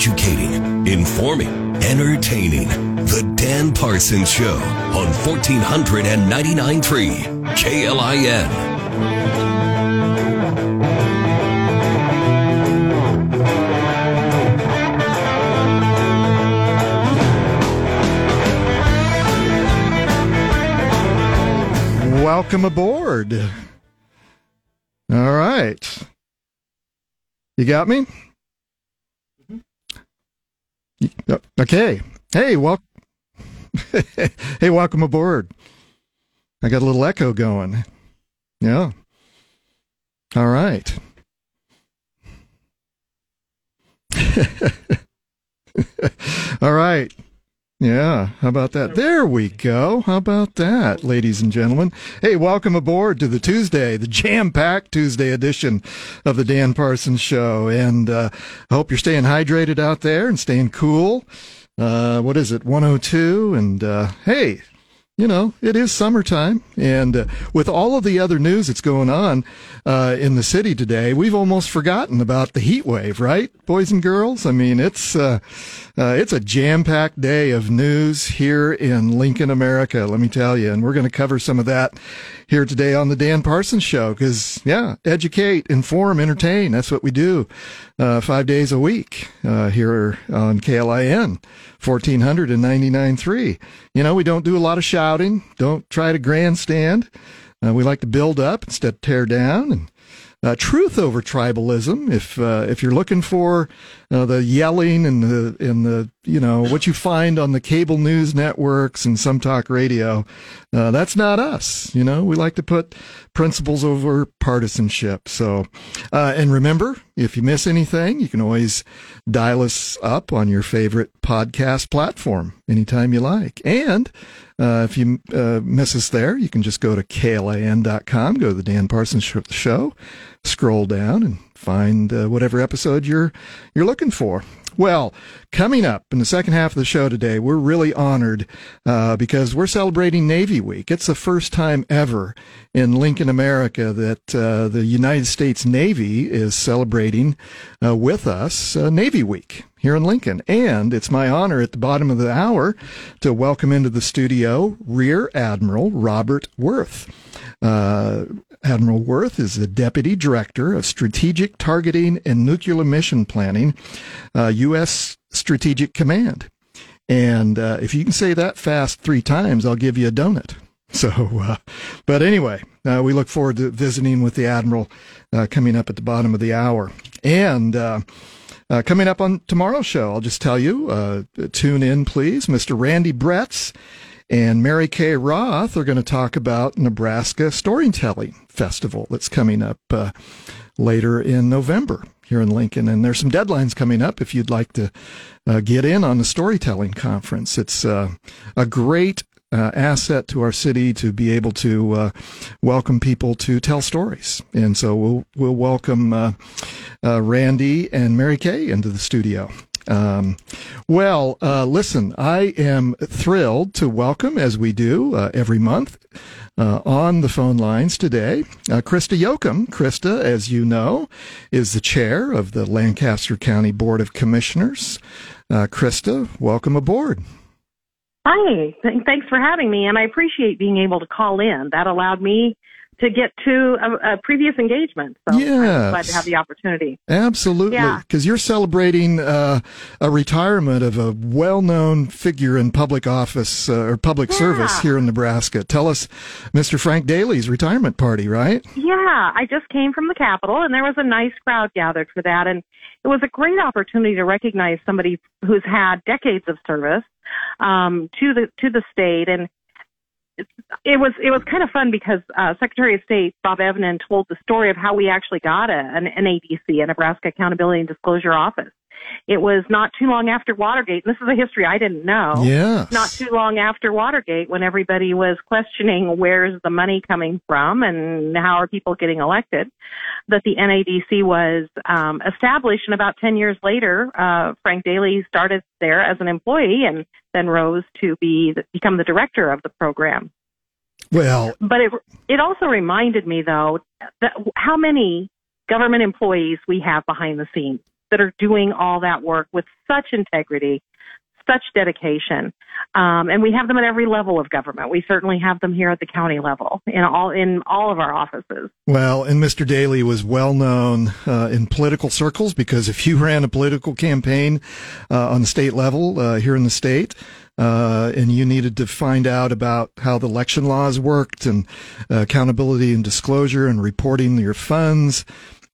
educating, informing, entertaining. The Dan Parsons Show on 1499.3 KLIN. Welcome aboard. All right. You got me? Okay. Hey, wel- hey, welcome aboard. I got a little echo going. Yeah. All right. All right. Yeah, how about that? There we go. How about that, ladies and gentlemen? Hey, welcome aboard to the Tuesday, the jam-packed Tuesday edition of the Dan Parsons Show. And uh, I hope you're staying hydrated out there and staying cool. Uh, what is it, 102? And uh, hey, you know, it is summertime. And uh, with all of the other news that's going on uh, in the city today, we've almost forgotten about the heat wave, right, boys and girls? I mean, it's uh, uh it's a jam packed day of news here in Lincoln, America, let me tell you. And we're going to cover some of that here today on the Dan Parsons Show because, yeah, educate, inform, entertain. That's what we do uh, five days a week uh, here on KLIN. 1499.3. You know, we don't do a lot of shouting, don't try to grandstand. Uh, we like to build up instead of tear down and uh, truth over tribalism. If uh, if you're looking for uh, the yelling and the and the you know what you find on the cable news networks and some talk radio, uh, that's not us. You know, we like to put principles over partisanship. So, uh, and remember, if you miss anything, you can always dial us up on your favorite podcast platform anytime you like. And uh, if you uh, miss us there, you can just go to klin.com, go to the Dan Parsons Show, scroll down, and find uh, whatever episode you're you're looking for. Well, coming up in the second half of the show today, we're really honored uh, because we're celebrating Navy Week. It's the first time ever in Lincoln, America, that uh, the United States Navy is celebrating uh, with us uh, Navy Week here in Lincoln. And it's my honor at the bottom of the hour to welcome into the studio Rear Admiral Robert Wirth. Uh, Admiral Wirth is the Deputy Director of Strategic Targeting and Nuclear Mission Planning, uh, U.S. Strategic Command. And uh, if you can say that fast three times, I'll give you a donut. So, uh, but anyway, uh, we look forward to visiting with the Admiral uh, coming up at the bottom of the hour. And uh, coming up on tomorrow's show, I'll just tell you, uh, tune in, please. Mr. Randy Bretz and Mary Kay Roth are going to talk about Nebraska Storytelling Festival that's coming up uh, later in November here in Lincoln. And there's some deadlines coming up if you'd like to uh, get in on the storytelling conference. It's uh, a great uh, asset to our city to be able to uh, welcome people to tell stories. And so we'll we'll welcome uh, uh Randy and Mary Kay into the studio. Um, well, uh, listen, I am thrilled to welcome, as we do uh, every month, on the phone lines today, Christa Yoakum. Christa, as you know, is the chair of the Lancaster County Board of Commissioners. Christa, welcome aboard. Hi, thanks for having me, and I appreciate being able to call in. That allowed me to get to a, a previous engagement. So yes. I'm glad to have the opportunity. Absolutely, because yeah. you're celebrating uh, a retirement of a well-known figure in public office uh, or public yeah. service here in Nebraska. Tell us, Mr. Frank Daly's retirement party, right? Yeah, I just came from the Capitol, and there was a nice crowd gathered for that, and it was a great opportunity to recognize somebody who's had decades of service um, to the to the state, and it was it was kind of fun because uh, Secretary of State Bob Evnen told the story of how we actually got a, an NADC, a Nebraska Accountability and Disclosure Office. It was not too long after Watergate, and this is a history I didn't know. Not too long after Watergate, when everybody was questioning where's the money coming from and how are people getting elected, that the NADC was um, established. And about 10 years later, uh, Frank Daly started there as an employee and then rose to be become the director of the program. Well, but it it also reminded me though that how many government employees we have behind the scenes that are doing all that work with such integrity, such dedication. Um, and we have them at every level of government. We certainly have them here at the county level in all in all of our offices. Well, and Mr. Daly was well known uh, in political circles because if you ran a political campaign uh, on the state level uh, here in the state, uh, and you needed to find out about how the election laws worked and uh, accountability and disclosure and reporting your funds.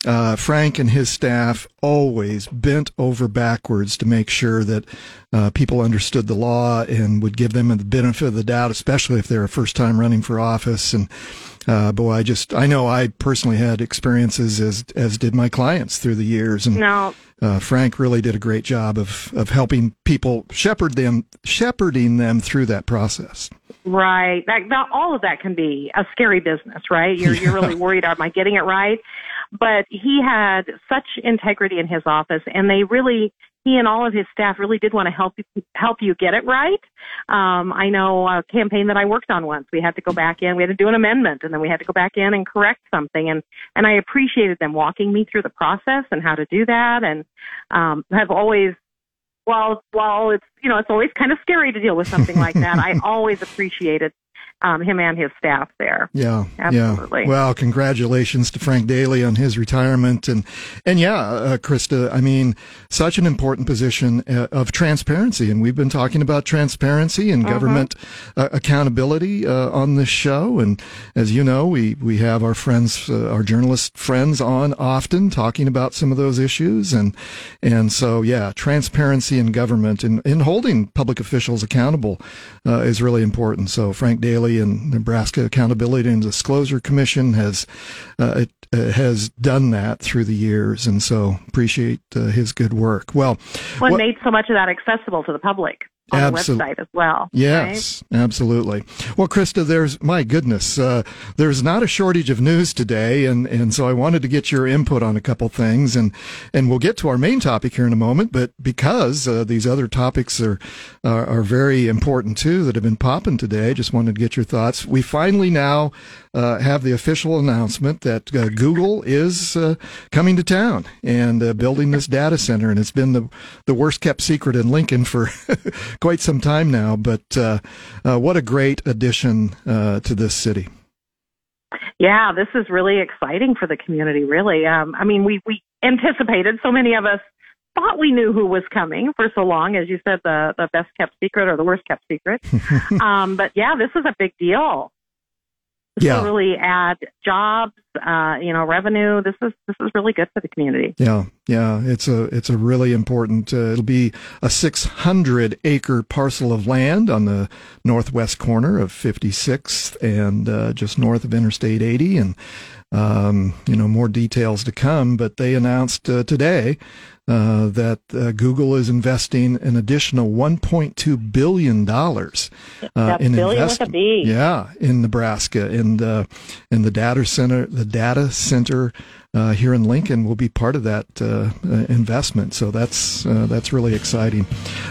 Uh, Frank and his staff always bent over backwards to make sure that uh, people understood the law and would give them the benefit of the doubt, especially if they're a first time running for office. And uh, boy, I just I know I personally had experiences as as did my clients through the years, and no. uh, Frank really did a great job of of helping people shepherd them shepherding them through that process. Right. That, that, all of that can be a scary business, right? You're, you're really worried, am I getting it right? But he had such integrity in his office and they really, he and all of his staff really did want to help you, help you get it right. Um, I know a campaign that I worked on once. We had to go back in, we had to do an amendment and then we had to go back in and correct something. And, and I appreciated them walking me through the process and how to do that. And, um, have always while while it's you know it's always kind of scary to deal with something like that, I always appreciated um, him and his staff there. Yeah, absolutely. Yeah. Well, congratulations to Frank Daly on his retirement, and and yeah, uh, Christa. I mean, such an important position uh, of transparency, and we've been talking about transparency and uh-huh. government uh, accountability uh, on this show. And as you know, we we have our friends, uh, our journalist friends, on often talking about some of those issues, and and so yeah, transparency in government and in holding public officials accountable uh, is really important. So Frank Daly and Nebraska Accountability and Disclosure Commission has uh, it, uh, has done that through the years, and so appreciate uh, his good work. Well, well, what, made so much of that accessible to the public on Absol- the website as well. Yes, right? absolutely. Well, Christa, there's my goodness, uh, there's not a shortage of news today, and and so I wanted to get your input on a couple things, and and we'll get to our main topic here in a moment. But because uh, these other topics are, are are very important too that have been popping today, just wanted to get your thoughts. We finally now uh, have the official announcement that uh, Google is uh, coming to town and uh, building this data center, and it's been the the worst kept secret in Lincoln for quite some time now. But uh, uh, what a great addition to this city! Yeah, this is really exciting for the community. Really, um, I mean, we we anticipated. So many of us thought we knew who was coming for so long, as you said, the the best kept secret or the worst kept secret. um, but yeah, this is a big deal yeah. really add jobs, uh, you know, revenue. This is this is really good for the community. Yeah, yeah, it's a it's a really important. Uh, it'll be a 600 acre parcel of land on the northwest corner of 56th and uh, just north of Interstate 80, and um, you know more details to come. But they announced uh, today uh, that uh, Google is investing an additional 1.2 billion dollars uh, in investment. Yeah, in Nebraska, and uh, in the data center, the data center uh, here in Lincoln will be part of that investment. So that's uh, that's really exciting.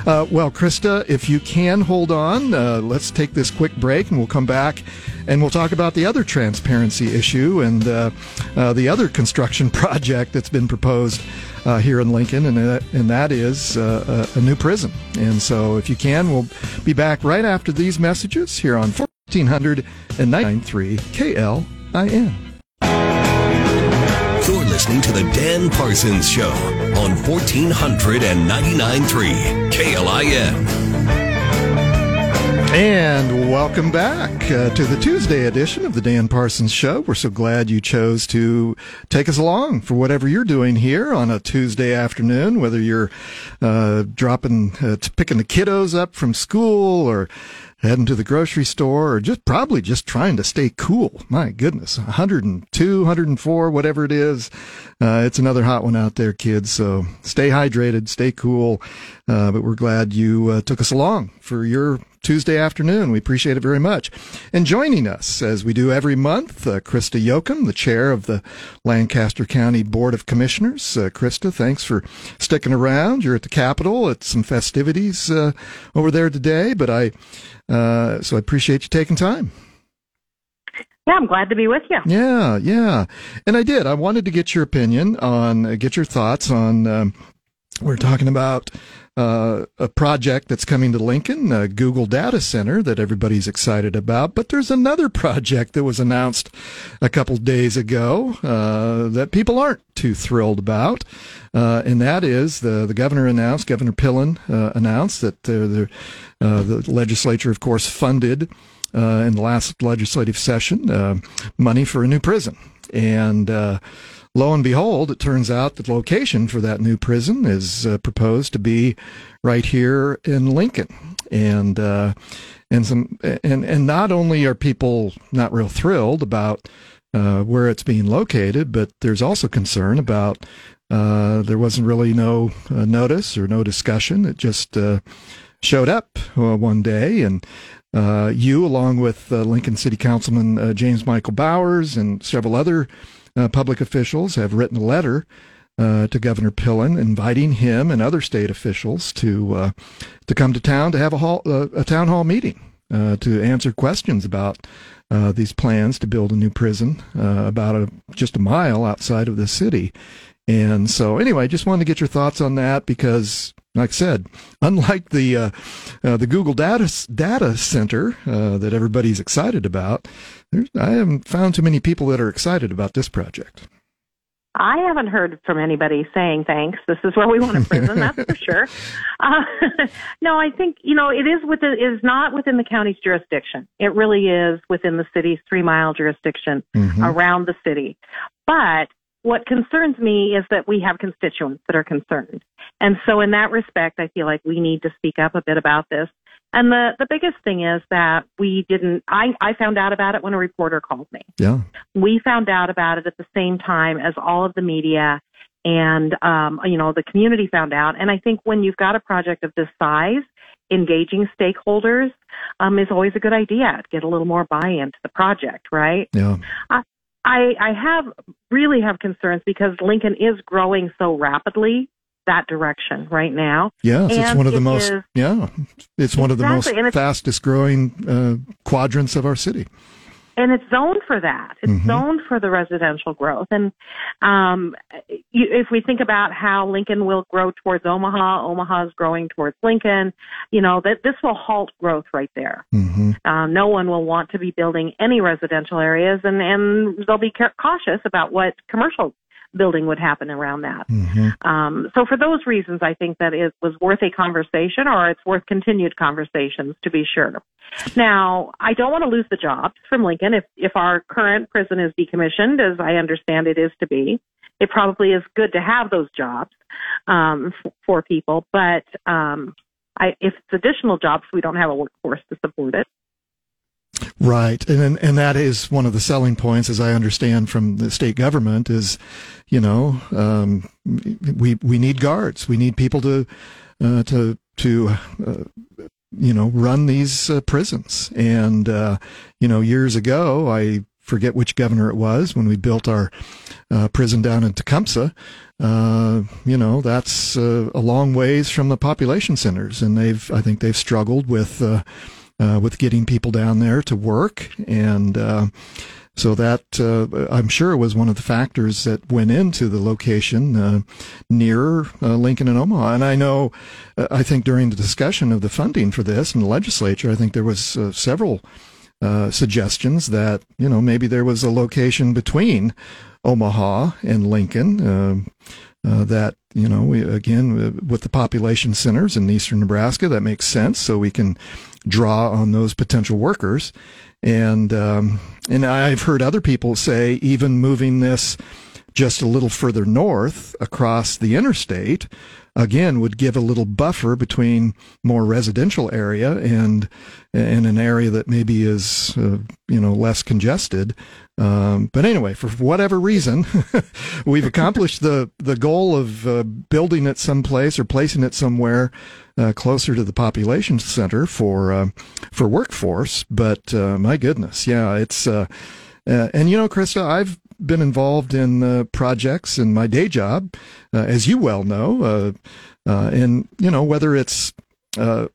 Uh, well, Krista, if you can hold on, uh, let's take this quick break, and we'll come back and we'll talk about the other transparency issue and the other construction project that's been proposed Uh, here in Lincoln, and and that is a, a new prison. And so, if you can, we'll be back right after these messages here on 1493 KLIN You're listening to The Dan Parsons Show on 1499.3 KLIN. And welcome back uh, to the Tuesday edition of the Dan Parsons Show. We're so glad you chose to take us along for whatever you're doing here on a Tuesday afternoon, whether you're uh, dropping, uh, picking the kiddos up from school or heading to the grocery store or just probably just trying to stay cool. My goodness, 102, 104, whatever it is. Uh, it's another hot one out there, kids. So stay hydrated, stay cool. Uh, but we're glad you uh, took us along for your Tuesday afternoon. We appreciate it very much. And joining us, as we do every month, uh, Christa Yoakum, the chair of the Lancaster County Board of Commissioners. Uh, Christa, thanks for sticking around. You're at the Capitol at some festivities uh, over there today, but I uh, so I appreciate you taking time. Yeah, I'm glad to be with you. Yeah, yeah. And I did. I wanted to get your opinion on, uh, get your thoughts on um, We're talking about uh, a project that's coming to Lincoln, a Google Data Center that everybody's excited about. But there's another project that was announced a couple days ago uh, that people aren't too thrilled about, uh, and that is the the governor announced, Governor Pillen uh, announced that the uh, the legislature, of course, funded. Uh, in the last legislative session, money for a new prison, and lo and behold, it turns out that the location for that new prison is uh, proposed to be right here in Lincoln, and uh, and some and and not only are people not real thrilled about uh, where it's being located, but there's also concern about uh, there wasn't really no uh, notice or no discussion. It just uh, showed up one day and. you, along with Lincoln City Councilman James Michael Bowers and several other uh, public officials have written a letter uh, to Governor Pillen inviting him and other state officials to uh, to come to town to have a, hall, uh, a town hall meeting uh, to answer questions about uh, these plans to build a new prison about a, just a mile outside of the city. And so, anyway, just wanted to get your thoughts on that because like I said, unlike the uh, uh, the Google data data center uh, that everybody's excited about, I haven't found too many people that are excited about this project. I haven't heard from anybody saying thanks. This is where we want a prison, that's for sure. Uh, no, I think you know it is within it is not within the county's jurisdiction. It really is within the city's three mile jurisdiction mm-hmm. around the city. But what concerns me is that we have constituents that are concerned. And so in that respect, I feel like we need to speak up a bit about this. And the, the biggest thing is that we didn't, I, I found out about it when a reporter called me. Yeah. We found out about it at the same time as all of the media and, um, you know, the community found out. And I think when you've got a project of this size, engaging stakeholders um, is always a good idea. To get a little more buy-in to the project, right? Yeah. Uh, I, I have really have concerns because Lincoln is growing so rapidly that direction right now. Yes, and it's one of the most is, yeah, it's one exactly, of the most fastest growing uh, quadrants of our city and it's zoned for that. It's mm-hmm. zoned for the residential growth. And um, you, if we think about how Lincoln will grow towards Omaha, Omaha is growing towards Lincoln. You know that this will halt growth right there. Mm-hmm. Um, no one will want to be building any residential areas, and and they'll be cautious about what commercial building would happen around that. Mm-hmm. Um, so for those reasons, I think that it was worth a conversation, or it's worth continued conversations to be sure. Now, I don't want to lose the jobs from Lincoln. If if our current prison is decommissioned, as I understand it is to be, it probably is good to have those jobs um, f- for people. But um, I, if it's additional jobs, we don't have a workforce to support it. Right, and and that is one of the selling points, as I understand from the state government, is, you know, um, we we need guards, we need people to uh, to to uh, you know run these uh, prisons, and uh, you know years ago I forget which governor it was when we built our uh, prison down in Tecumseh. Uh, you know, that's uh, a long ways from the population centers, and they've I think they've struggled with uh, uh, with getting people down there to work. And uh, so that uh, I'm sure was one of the factors that went into the location uh, near uh, Lincoln and Omaha. And I know, uh, I think during the discussion of the funding for this in the legislature, I think there was several suggestions that you know maybe there was a location between Omaha and Lincoln. Uh, that you know we, again with the population centers in eastern Nebraska that makes sense so we can draw on those potential workers. And um, and I've heard other people say even moving this just a little further north across the interstate again would give a little buffer between more residential area and and an area that maybe is uh, you know less congested. Um, but anyway for whatever reason we've accomplished the the goal of uh, building it someplace or placing it somewhere uh, closer to the population center for uh, for workforce. But uh, my goodness yeah it's uh, and you know Christa I've been involved in uh, projects in my day job, uh, as you well know, uh, uh and you know whether it's uh,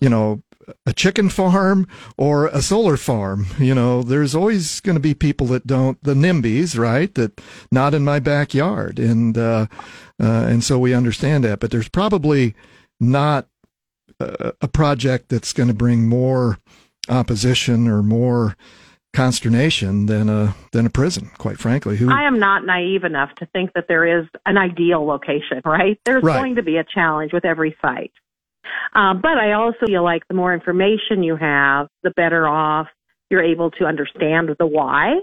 you know a chicken farm or a solar farm. You know, there's always going to be people that don't the NIMBYs, right? That not in my backyard, and uh, uh, and so we understand that. But there's probably not a, a project that's going to bring more opposition or more consternation than a than a prison. Quite frankly, who I am not naive enough to think that there is an ideal location. Right? There's right. going to be a challenge with every site. Uh, but I also feel like the more information you have, the better off you're able to understand the why.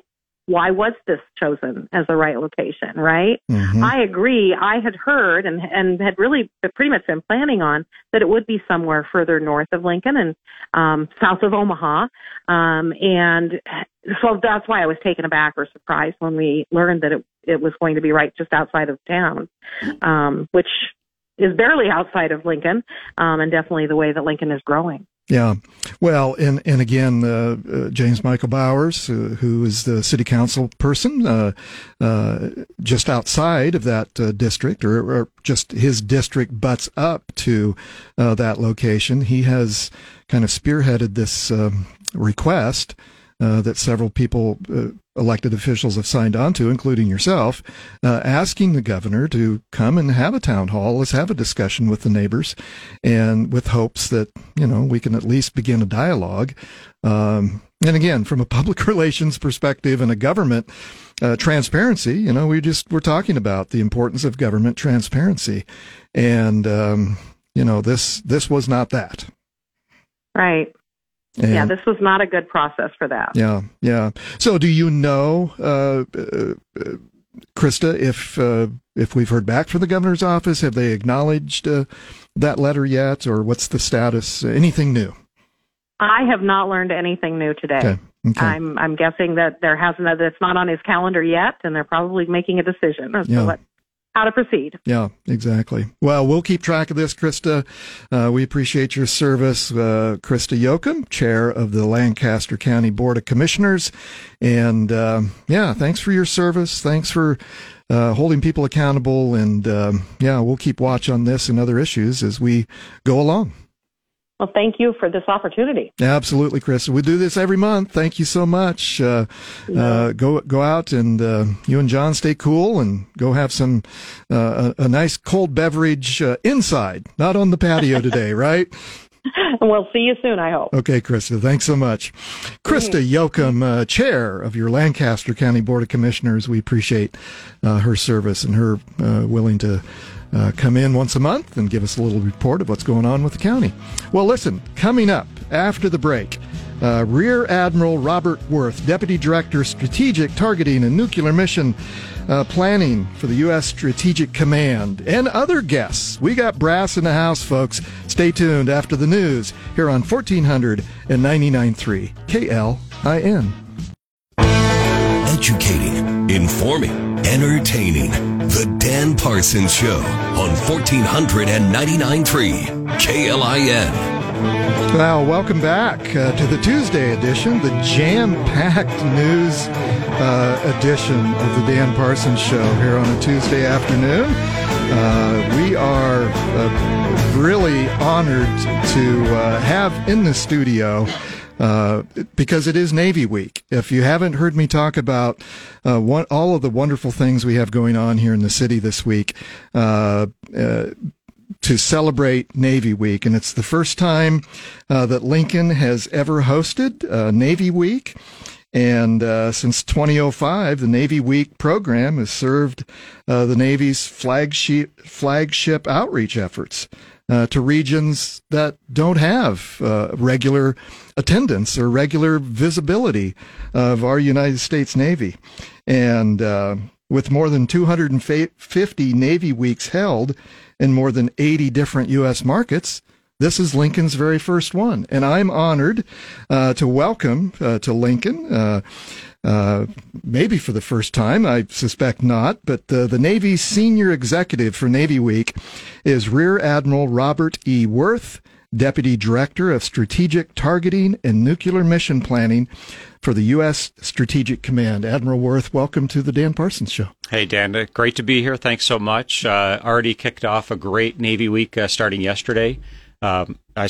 Why was this chosen as the right location, right? Mm-hmm. I agree. I had heard and, and had really pretty much been planning on that it would be somewhere further north of Lincoln and um, south of Omaha. Um, and so that's why I was taken aback or surprised when we learned that it, it was going to be right just outside of town, um, which is barely outside of Lincoln, um, and definitely the way that Lincoln is growing. Yeah, well, and and again, uh, uh, James Michael Bowers, uh, who is the city council person, uh, uh, just outside of that uh, district, or, or, just his district butts up to that location. He has kind of spearheaded this um, request that several people elected officials have signed on to, including yourself, uh, asking the governor to come and have a town hall. Let's have a discussion with the neighbors, and with hopes that you know we can at least begin a dialogue. Um, and again, from a public relations perspective and a government uh, transparency, you know, we just we're talking about the importance of government transparency, and um, you know this this was not that. Right. And, yeah, this was not a good process for that. Yeah, yeah. So, do you know, uh, uh, Christa, if uh, if we've heard back from the governor's office? Have they acknowledged uh, that letter yet, or what's the status? Anything new? I have not learned anything new today. Okay. Okay. I'm I'm guessing that there hasn't that it's not on his calendar yet, and they're probably making a decision as yeah. to what how to proceed. Yeah, exactly. Well, we'll keep track of this, Christa. Uh, we appreciate your service, uh, Christa Yoakum, chair of the Lancaster County Board of Commissioners. And uh, yeah, thanks for your service. Thanks for uh, holding people accountable. And um, yeah, we'll keep watch on this and other issues as we go along. Well, thank you for this opportunity. Absolutely, Chris. We do this every month. Thank you so much. Uh, uh, go go out and uh, you and John stay cool and go have some uh, a, a, nice cold beverage uh, inside, not on the patio today, right? we'll see you soon, I hope. Okay, Christa. Thanks so much. Christa mm-hmm. Yoakum, uh, chair of your Lancaster County Board of Commissioners. We appreciate her service and her willing to uh, come in once a month and give us a little report of what's going on with the county. Well, listen, coming up after the break, uh, Rear Admiral Robert Wirth, Deputy Director, Strategic Targeting and Nuclear Mission uh, Planning for the U.S. Strategic Command, and other guests. We got brass in the house, folks. Stay tuned after the news here on 1499.3 KLIN. Educating, informing entertaining. The Dan Parsons Show on 1499.3 KLIN. Well, welcome back uh, to the Tuesday edition, the jam packed news uh, edition of the Dan Parsons Show here on a Tuesday afternoon. Uh, we are uh, really honored to uh, have in the studio uh, because it is Navy Week. If you haven't heard me talk about uh, one, all of the wonderful things we have going on here in the city this week, uh, uh to celebrate Navy Week, and it's the first time uh, that Lincoln has ever hosted Navy Week. And uh, since 2005, the Navy Week program has served uh, the Navy's flagship flagship outreach efforts uh, to regions that don't have uh, regular attendance or regular visibility of our United States Navy. And uh, with more than 250 Navy weeks held in more than 80 different U.S. markets, this is Lincoln's very first one. And I'm honored uh, to welcome uh, to Lincoln uh, uh, maybe for the first time. I suspect not. But the Navy's senior executive for Navy Week is Rear Admiral Robert E. Wirth, Deputy Director of Strategic Targeting and Nuclear Mission Planning for the U.S. Strategic Command. Admiral Wirth, welcome to the Dan Parsons Show. Hey, Dan. Great to be here. Thanks so much. Uh, already kicked off a great Navy week uh, starting yesterday. Um, I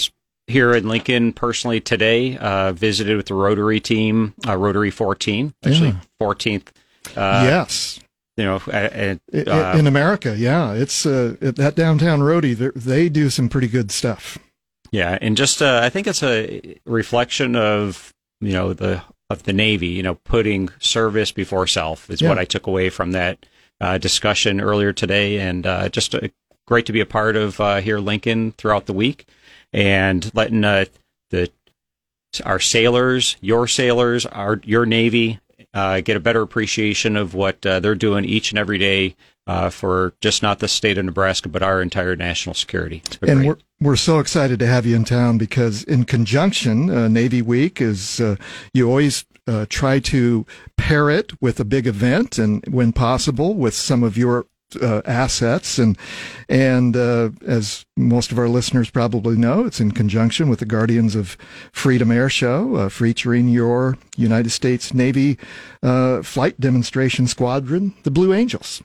here in Lincoln personally today. Uh, visited with the Rotary team, uh, Rotary 14, actually Yeah. 14th. Uh, yes. You know, uh, uh, in America, yeah, it's uh, that downtown roadie. they're- do some pretty good stuff. Yeah, and just uh, I think it's a reflection of you know the of the Navy. You know, putting service before self is what I took away from that uh, discussion earlier today, and uh, just great to be a part of uh, here in Lincoln throughout the week, and letting uh, the our sailors, your sailors, our your Navy uh, get a better appreciation of what uh, they're doing each and every day. Uh, for just not the state of Nebraska, but our entire national security. And great. we're we're so excited to have you in town because in conjunction, uh, Navy Week is uh, you always uh, try to pair it with a big event, and when possible, with some of your uh, assets and and uh, as most of our listeners probably know, it's in conjunction with the Guardians of Freedom Air Show, uh, featuring your United States Navy uh, flight demonstration squadron, the Blue Angels.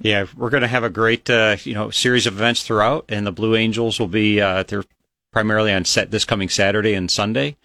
Yeah, we're going to have a great, uh, you know, series of events throughout, and the Blue Angels will be uh, they're primarily on set this coming Saturday and Sunday,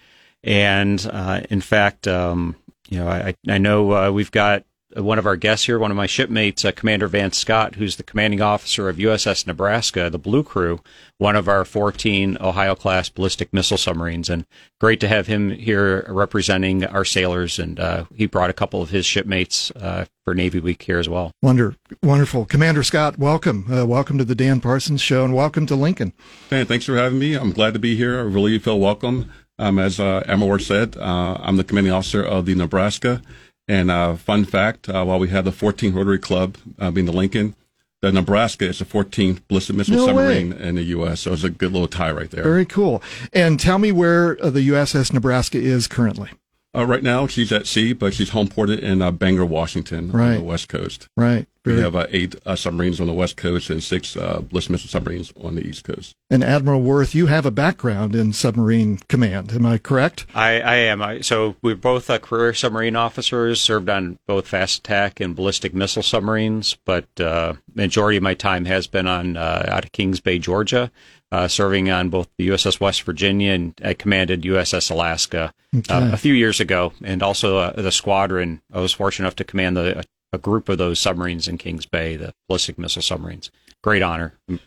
and in fact, um, you know, I, I know we've got one of our guests here, one of my shipmates, uh, Commander Vance Scott, who's the commanding officer of USS Nebraska, the Blue Crew, one of our 14 Ohio class ballistic missile submarines, and great to have him here representing our sailors, and uh, he brought a couple of his shipmates uh, for Navy Week here as well. Wonder, wonderful, Commander Scott. Welcome, uh, welcome to the Dan Parsons Show, and welcome to Lincoln. Dan, thanks for having me. I'm glad to be here. I really feel welcome. Um, as uh, Admiral said, uh, I'm the commanding officer of the Nebraska. And uh, fun fact, uh, while we have the 14th Rotary Club uh, being the Lincoln, the Nebraska is the 14th ballistic missile No submarine in the U.S. So it's a good little tie right there. Very cool. And tell me where uh, the USS Nebraska is currently. Uh, right now, she's at sea, but she's homeported in uh, Bangor, Washington, on the West Coast. Right. We have uh, eight uh, submarines on the West Coast and six uh, ballistic missile submarines on the East Coast. and Admiral Wirth, you have a background in submarine command. Am I correct? I, I am. I, so we're both uh, career submarine officers, served on both fast attack and ballistic missile submarines, but uh, majority of my time has been on uh, out of Kings Bay, Georgia, uh, serving on both the USS West Virginia and I commanded USS Alaska Okay. uh, a few years ago, and also uh, the squadron. I was fortunate enough to command the, a group of those submarines in Kings Bay, the ballistic missile submarines. Great honor. Uh,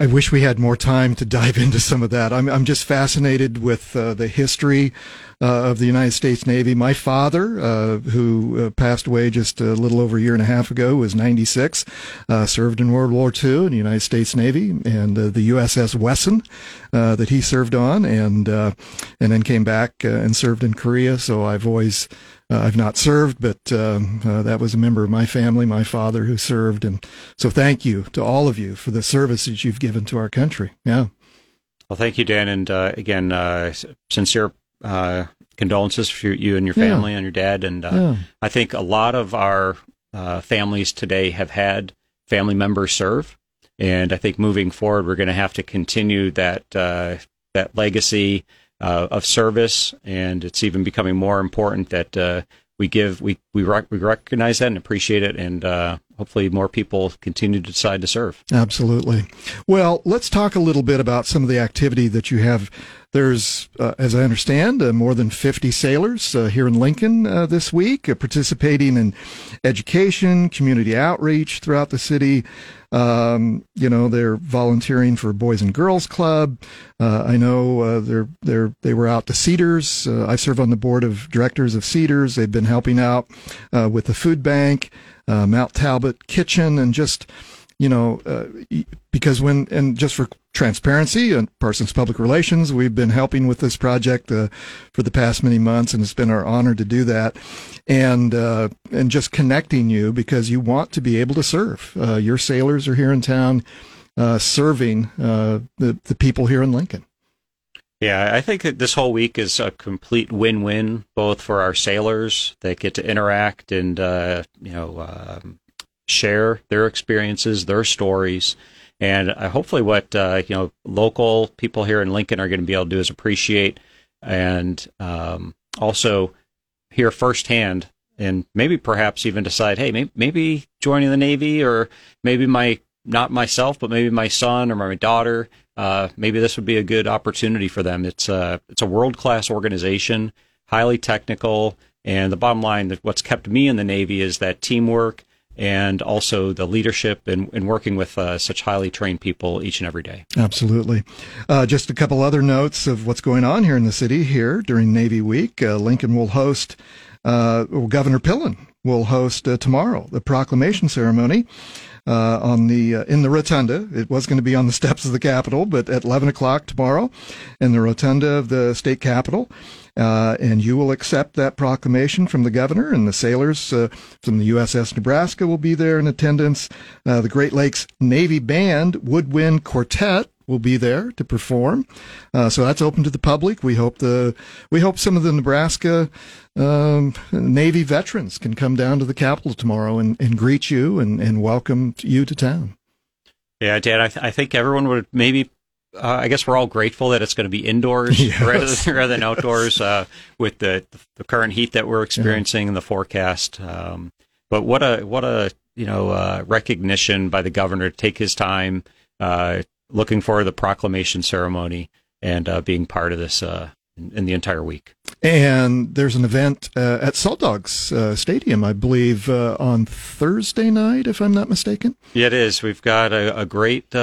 I wish we had more time to dive into some of that. I'm I'm just fascinated with uh, the history uh, of the United States Navy. My father, uh, who uh, passed away just a little over a year and a half ago, was 96, uh, served in World War II in the United States Navy and uh, the USS Wesson that he served on, and and then came back and served in Korea. So I've always I've not served, but um, uh, that was a member of my family, my father, who served, and so thank you to all of you for the services you've given to our country. Yeah, Well, thank you, Dan, and uh, again, uh, sincere uh, condolences for you and your Yeah. family and your dad. And uh, Yeah. I think a lot of our uh, families today have had family members serve, and I think moving forward, we're going to have to continue that uh, that legacy uh, of service, and it's even becoming more important that uh, we give we we, rec- we recognize that and appreciate it, and uh, hopefully more people continue to decide to serve. Absolutely. Well, let's talk a little bit about some of the activity that you have. There's, uh, as I understand, uh, more than 50 sailors uh, here in Lincoln uh, this week uh, participating in education, community outreach throughout the city. Um, you know, they're volunteering for Boys and Girls Club. Uh, I know they're they're they were out to Cedars. I serve on the board of directors of Cedars. They've been helping out with the food bank, uh, Matt Talbot Kitchen, and just you know, uh, because when, and just for transparency and Parsons Public Relations, we've been helping with this project uh, for the past many months, and it's been our honor to do that. And uh, and just connecting you because you want to be able to serve. Uh, your sailors are here in town, uh, serving the the people here in Lincoln. Yeah, I think that this whole week is a complete win-win, both for our sailors that get to interact and uh, you know um, share their experiences, their stories, and uh, hopefully what uh, you know local people here in Lincoln are going to be able to do is appreciate and um, also hear firsthand, and maybe perhaps even decide, hey, maybe, maybe joining the Navy or maybe my not myself, but maybe my son or my daughter, uh, maybe this would be a good opportunity for them. It's a it's a world class organization, highly technical, and the bottom line that what's kept me in the Navy is that teamwork and also the leadership and, and working with uh, such highly trained people each and every day. Absolutely. Uh, just a couple other notes of what's going on here in the city here during Navy Week. Uh, Lincoln will host, uh, Governor Pillen will host uh, tomorrow the proclamation ceremony. Uh, on the in the rotunda. It was going to be on the steps of the Capitol, but at 11 o'clock tomorrow, in the rotunda of the state capitol, uh, and you will accept that proclamation from the governor, and the sailors uh, from the USS Nebraska will be there in attendance. Uh, the Great Lakes Navy Band Woodwind Quartet will be there to perform. Uh, so that's open to the public. We hope the we hope some of the Nebraska um, Navy veterans can come down to the Capitol tomorrow and, and greet you and, and welcome you to town. Yeah, Dan, I, th- I think everyone would maybe uh, I guess we're all grateful that it's going to be indoors yes. rather, than, rather, than, outdoors uh, with the, the current heat that we're experiencing in the forecast. Um, but what a what a you know uh, recognition by the governor to take his time, uh, looking for the proclamation ceremony and uh, being part of this uh, in, in, the entire week. And there's an event at Salt Dogs Stadium, I believe, on Thursday night, if I'm not mistaken. Yeah, it is. We've got a, a great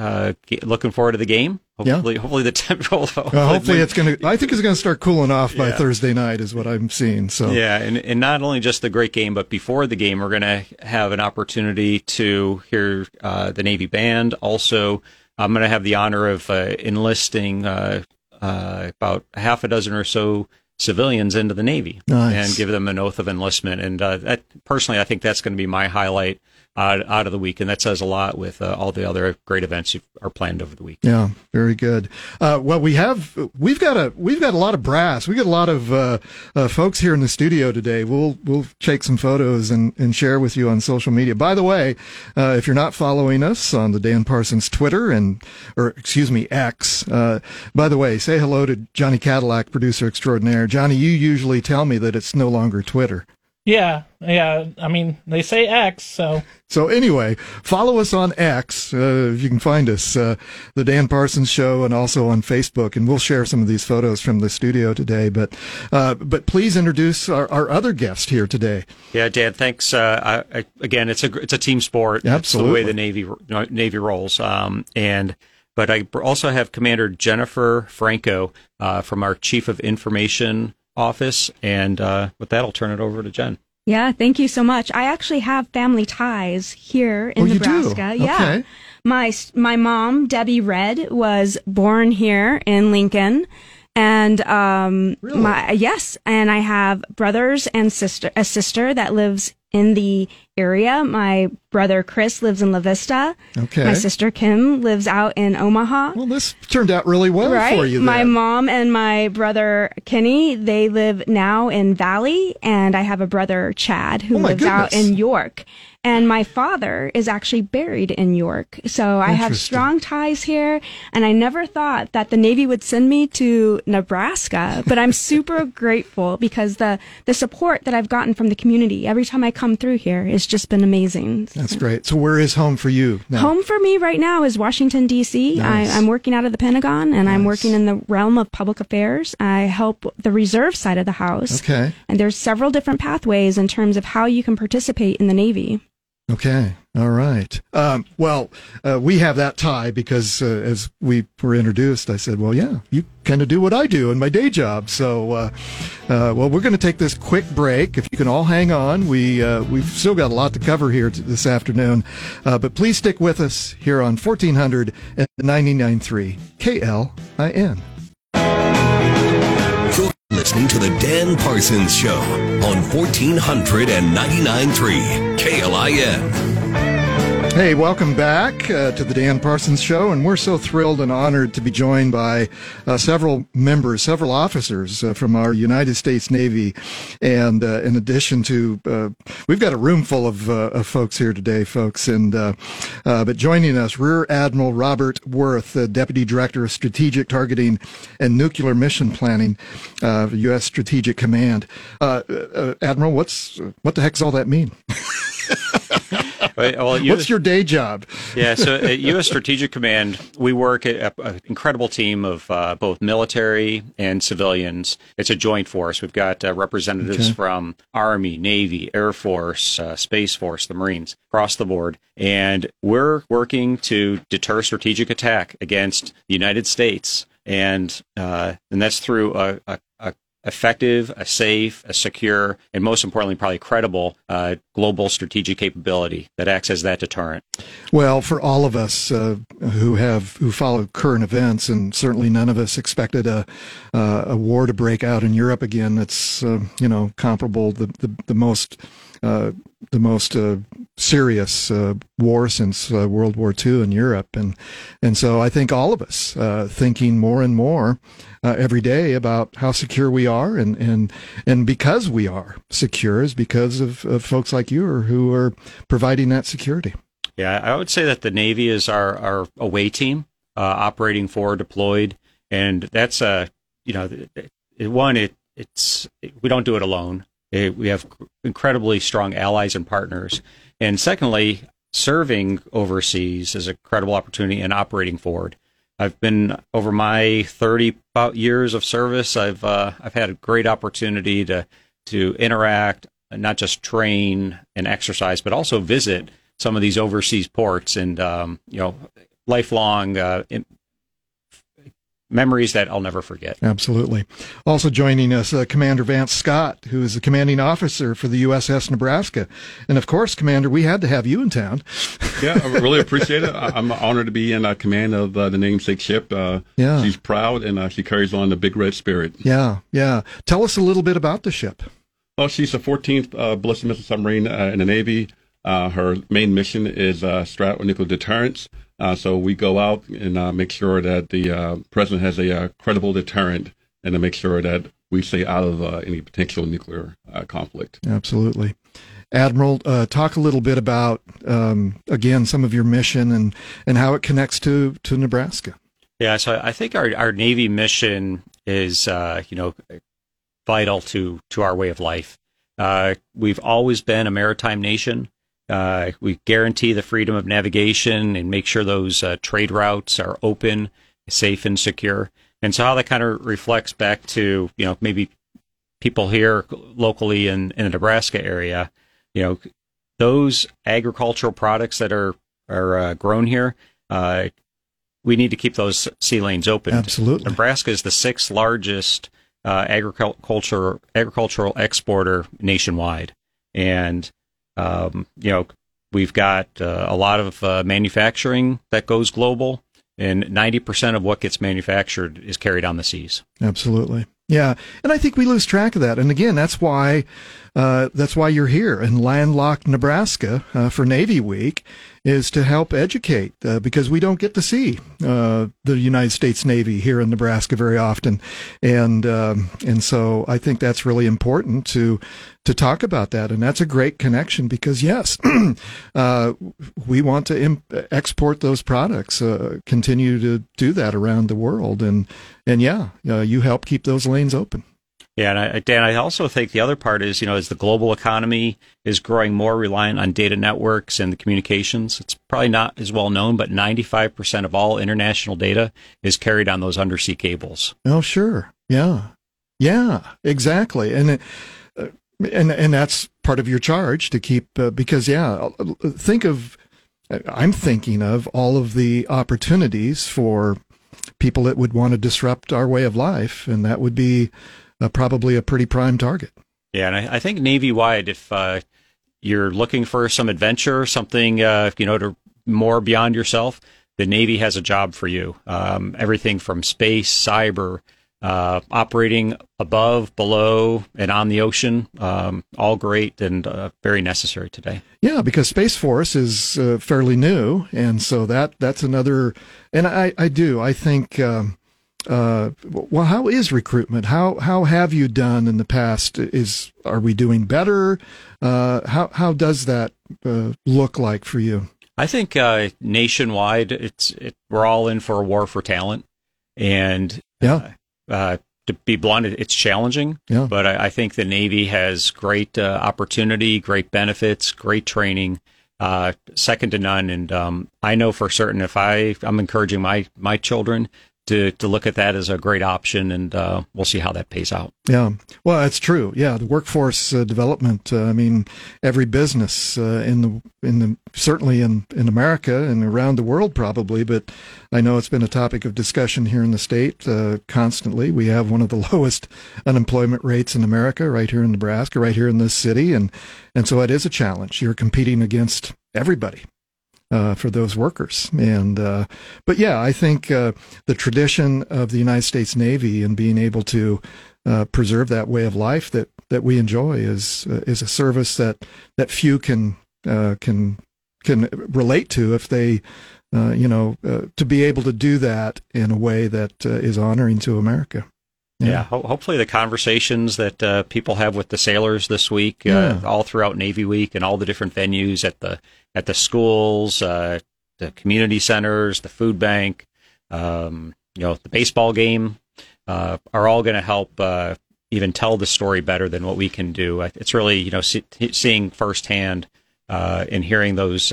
uh, looking forward to the game. Hopefully, yeah. hopefully the temperature. Hopefully, well, hopefully it's going to. I think it's going to start cooling off by yeah. Thursday night, is what I'm seeing. So yeah, and and not only just the great game, but before the game, we're going to have an opportunity to hear uh, the Navy band. Also, I'm going to have the honor of uh, enlisting uh, uh, about half a dozen or so civilians into the Navy nice. and give them an oath of enlistment. And uh, that, personally, I think that's going to be my highlight out, out of the week, and that says a lot with uh, all the other great events are planned over the week. Yeah, very good. Uh, well, we have we've got a we've got a lot of brass. We got a lot of uh, uh, folks here in the studio today. We'll we'll take some photos and, and share with you on social media. By the way, uh, if you're not following us on the Dan Parsons Twitter and or excuse me X, uh, by the way, say hello to Johnny Cadillac, producer extraordinaire. Johnny, you usually tell me that it's no longer Twitter. Yeah, yeah. I mean, they say X, so. So anyway, follow us on X. Uh, if you can find us, uh, the Dan Parsons Show, and also on Facebook, and we'll share some of these photos from the studio today. But, uh, but please introduce our, our, other guest here today. Yeah, Dan. Thanks. Uh, I, I, again, it's a it's a team sport. Absolutely, it's the way the Navy Navy rolls. Um, and but I also have Commander Jennifer Franco uh, from our Chief of Information office. And uh, with that, I'll turn it over to Jen. Yeah, thank you so much. I actually have family ties here in oh, Nebraska. Yeah. Okay. My my mom, Debbie Red, was born here in Lincoln. And um really? my yes, and I have brothers and sister a sister that lives in the area. My brother Chris lives in La Vista. Okay. My sister Kim lives out in Omaha. Well, this turned out really well right? for you. Then. My mom and my brother Kenny, they live now in Valley, and I have a brother Chad who oh lives goodness. out in York. And my father is actually buried in York. So I have strong ties here. And I never thought that the Navy would send me to Nebraska, but I'm super grateful because the, the support that I've gotten from the community every time I come through here has just been amazing. That's great. So where is home for you now? Home for me right now is Washington, D.C. Nice. I, am working out of the Pentagon and nice. I'm working in the realm of public affairs. I help the reserve side of the house. Okay. And there's several different pathways in terms of how you can participate in the Navy. Okay. All right. Um, well, uh, we have that tie because uh, as we were introduced, I said, well, yeah, you kind of do what I do in my day job. So, uh, uh well, we're going to take this quick break. If you can all hang on, we, uh, we've still got a lot to cover here t- this afternoon. Uh, but please stick with us here on 1400 and 99.3 KLIN listening to the Dan Parsons Show on 1499.3 KLIN. Hey, welcome back uh, to the Dan Parsons Show, and we're so thrilled and honored to be joined by uh, several members, several officers uh, from our United States Navy. And uh, in addition to, uh, we've got a room full of, uh, of folks here today, folks. And but joining us, Rear Admiral Robert Wirth, Deputy Director of Strategic Targeting and Nuclear Mission Planning, U.S. Strategic Command. Admiral, what's what the heck's all that mean? well, US, What's your day job? yeah, so at U.S. Strategic Command, we work at an incredible team of uh, both military and civilians. It's a joint force. We've got uh, representatives okay. from Army, Navy, Air Force, uh, Space Force, the Marines, across the board, and we're working to deter strategic attack against the United States and uh, and that's through a, a, effective, a safe, a secure, and most importantly, probably credible uh, global strategic capability that acts as that deterrent. Well, for all of us uh, who have who follow current events, and certainly none of us expected a uh, a war to break out in Europe again. That's uh, you know comparable the the, the most uh, the most uh, serious uh, war since uh, World War II in Europe, and and so I think all of us uh, thinking more and more every day about how secure we are, and and and because we are secure is because of, of folks like you who are providing that security. Yeah, I would say that the Navy is our our away team, operating forward deployed, and that's a you know one it it's we don't do it alone we have incredibly strong allies and partners. And secondly, serving overseas is a credible opportunity and operating forward. I've been over my 30 years of service. I've uh, I've had a great opportunity to to interact, not just train and exercise, but also visit some of these overseas ports and um, you know lifelong uh, memories that I'll never forget. Absolutely. Also joining us, uh, Commander Vance Scott, who is the commanding officer for the USS Nebraska. And of course, Commander, we had to have you in town. yeah, I really appreciate it. I'm honored to be in uh, command of uh, the namesake ship. Uh, yeah. She's proud and uh, she carries on the big red spirit. Yeah, yeah. Tell us a little bit about the ship. Well, she's the 14th uh, ballistic missile submarine in the Navy. her main mission is uh, nuclear deterrence. Uh, so we go out and uh, make sure that the uh, president has a uh, credible deterrent and to make sure that we stay out of uh, any potential nuclear uh, conflict. Absolutely. Admiral, talk a little bit about, um, again, some of your mission and, and how it connects to, to Nebraska. Yeah, so I think our, our Navy mission is, you know, vital to, to our way of life. we've always been a maritime nation. Uh, we guarantee the freedom of navigation and make sure those uh, trade routes are open, safe, and secure. And so, how that kind of reflects back to you know maybe people here locally in, in the Nebraska area, you know, those agricultural products that are are uh, grown here, uh, we need to keep those sea lanes open. Absolutely, Nebraska is the sixth largest uh, agriculture agricultural exporter nationwide, and um, you know, we've got uh, a lot of uh, manufacturing that goes global, and 90% of what gets manufactured is carried on the seas. Absolutely. Yeah, and I think we lose track of that. And again, that's why uh, that's why you're here in landlocked Nebraska uh, for Navy Week is to help educate uh, because we don't get to see uh, the United States Navy here in Nebraska very often, and um, and so I think that's really important to to talk about that, and that's a great connection because yes, uh, we want to imp- export those products, continue to do that around the world, and and yeah, you help keep those lanes open. Yeah, and I, Dan, I also think the other part is, you know, as the global economy is growing more reliant on data networks and the communications, it's probably not as well known, but 95% of all international data is carried on those undersea cables. Oh, sure. Yeah. Yeah, exactly. And, uh, and, and that's part of your charge to keep, uh, because yeah, think of, I'm thinking of all of the opportunities for people that would want to disrupt our way of life, and that would be uh, probably a pretty prime target. Yeah, and I, I think Navy wide, if uh, you're looking for some adventure, something uh, you know to more beyond yourself, the Navy has a job for you. Um, everything from space, cyber, uh, operating above, below, and on the ocean, um, all great and uh, very necessary today. Yeah, because Space Force is uh, fairly new, and so that that's another. And I I do I think. Um, uh, well, how is recruitment? How how have you done in the past? Is are we doing better? Uh, how how does that uh, look like for you? I think uh, nationwide, it's it, we're all in for a war for talent, and yeah, uh, uh, to be blunt, it's challenging. Yeah. but I, I think the Navy has great opportunity, great benefits, great training, uh, second to none. And um, I know for certain if I I'm encouraging my my children to to look at that as a great option, and uh, we'll see how that pays out. Yeah, well, that's true. Yeah, the workforce uh, development. Uh, I mean, every business uh, in the in the certainly in in America and around the world probably, but I know it's been a topic of discussion here in the state uh, constantly. We have one of the lowest unemployment rates in America, right here in Nebraska, right here in this city, and and so it is a challenge. You're competing against everybody uh, for those workers. And uh, but yeah, I think uh, the tradition of the United States Navy and being able to uh, preserve that way of life that that we enjoy is uh, is a service that that few can uh, can can relate to if they. you know, to be able to do that in a way that is honoring to America. Yeah, yeah ho- hopefully the conversations that uh, people have with the sailors this week, uh, yeah. all throughout Navy Week, and all the different venues at the at the schools, uh, the community centers, the food bank, um, you know, the baseball game, uh, are all going to help uh, even tell the story better than what we can do. It's really you know see, seeing firsthand uh, and hearing those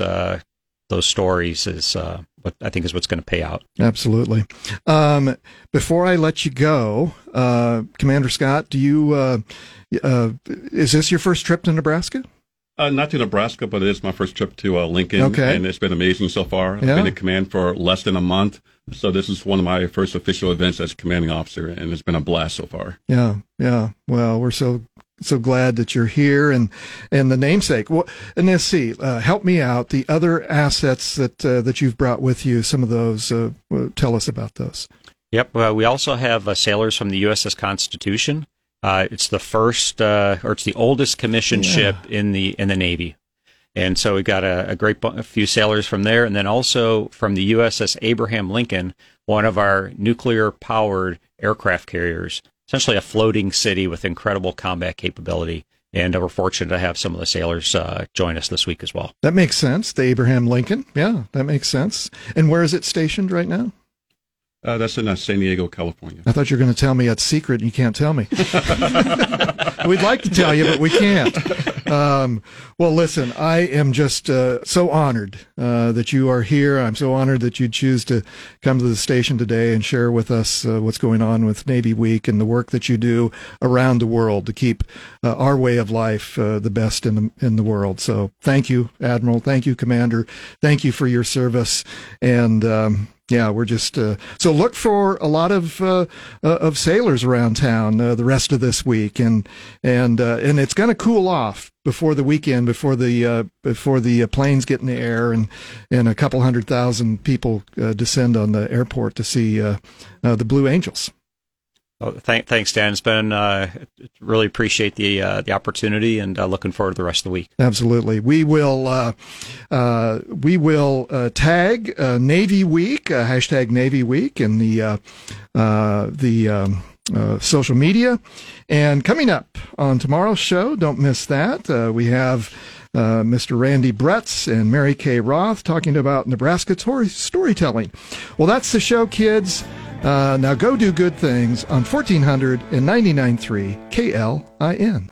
those stories is what I think is what's going to pay out. Absolutely. Um, before I let you go, uh, Commander Scott, do you uh, uh, is this your first trip to Nebraska? Uh, not to Nebraska, but it is my first trip to uh, Lincoln, okay. and it's been amazing so far. I've been in command for less than a month, so this is one of my first official events as commanding officer, and it's been a blast so far. Yeah, yeah. Well, we're so so glad that you're here and and the namesake. Well, and let's see, uh, help me out. The other assets that uh, that you've brought with you, some of those. Uh, tell us about those. Yep. Well, we also have uh, sailors from the USS Constitution. Uh, it's the first, uh, or it's the oldest commissioned yeah. ship in the in the Navy, and so we got a, a great bu- a few sailors from there, and then also from the USS Abraham Lincoln, one of our nuclear powered aircraft carriers essentially a floating city with incredible combat capability. And we're fortunate to have some of the sailors uh, join us this week as well. That makes sense. The Abraham Lincoln. Yeah, that makes sense. And where is it stationed right now? Uh, that's in uh, San Diego, California. I thought you were going to tell me it's secret and you can't tell me. We'd like to tell you, but we can't. Um, well, listen, I am just uh, so honored uh, that you are here. I'm so honored that you choose to come to the station today and share with us uh, what's going on with Navy Week and the work that you do around the world to keep uh, our way of life the best in the in the world. So, thank you, Admiral. Thank you, Commander. Thank you for your service and. Um, yeah, we're just uh, so look for a lot of uh, uh, of sailors around town uh, the rest of this week, and and uh, and it's going to cool off before the weekend, before the uh, before the planes get in the air, and and a couple hundred thousand people descend on the airport to see the Blue Angels. Oh, th- thanks, Dan. It's been uh, really appreciate the uh, the opportunity, and uh, looking forward to the rest of the week. Absolutely, we will uh, uh, we will uh, tag Navy Week hashtag Navy Week in the the um, social media, and coming up on tomorrow's show, don't miss that. we have. Mr. Randy Bretz and Mary Kay Roth talking about Nebraska story- storytelling. Well, that's the show, kids. Uh, now go do good things on 1499.3 KLIN.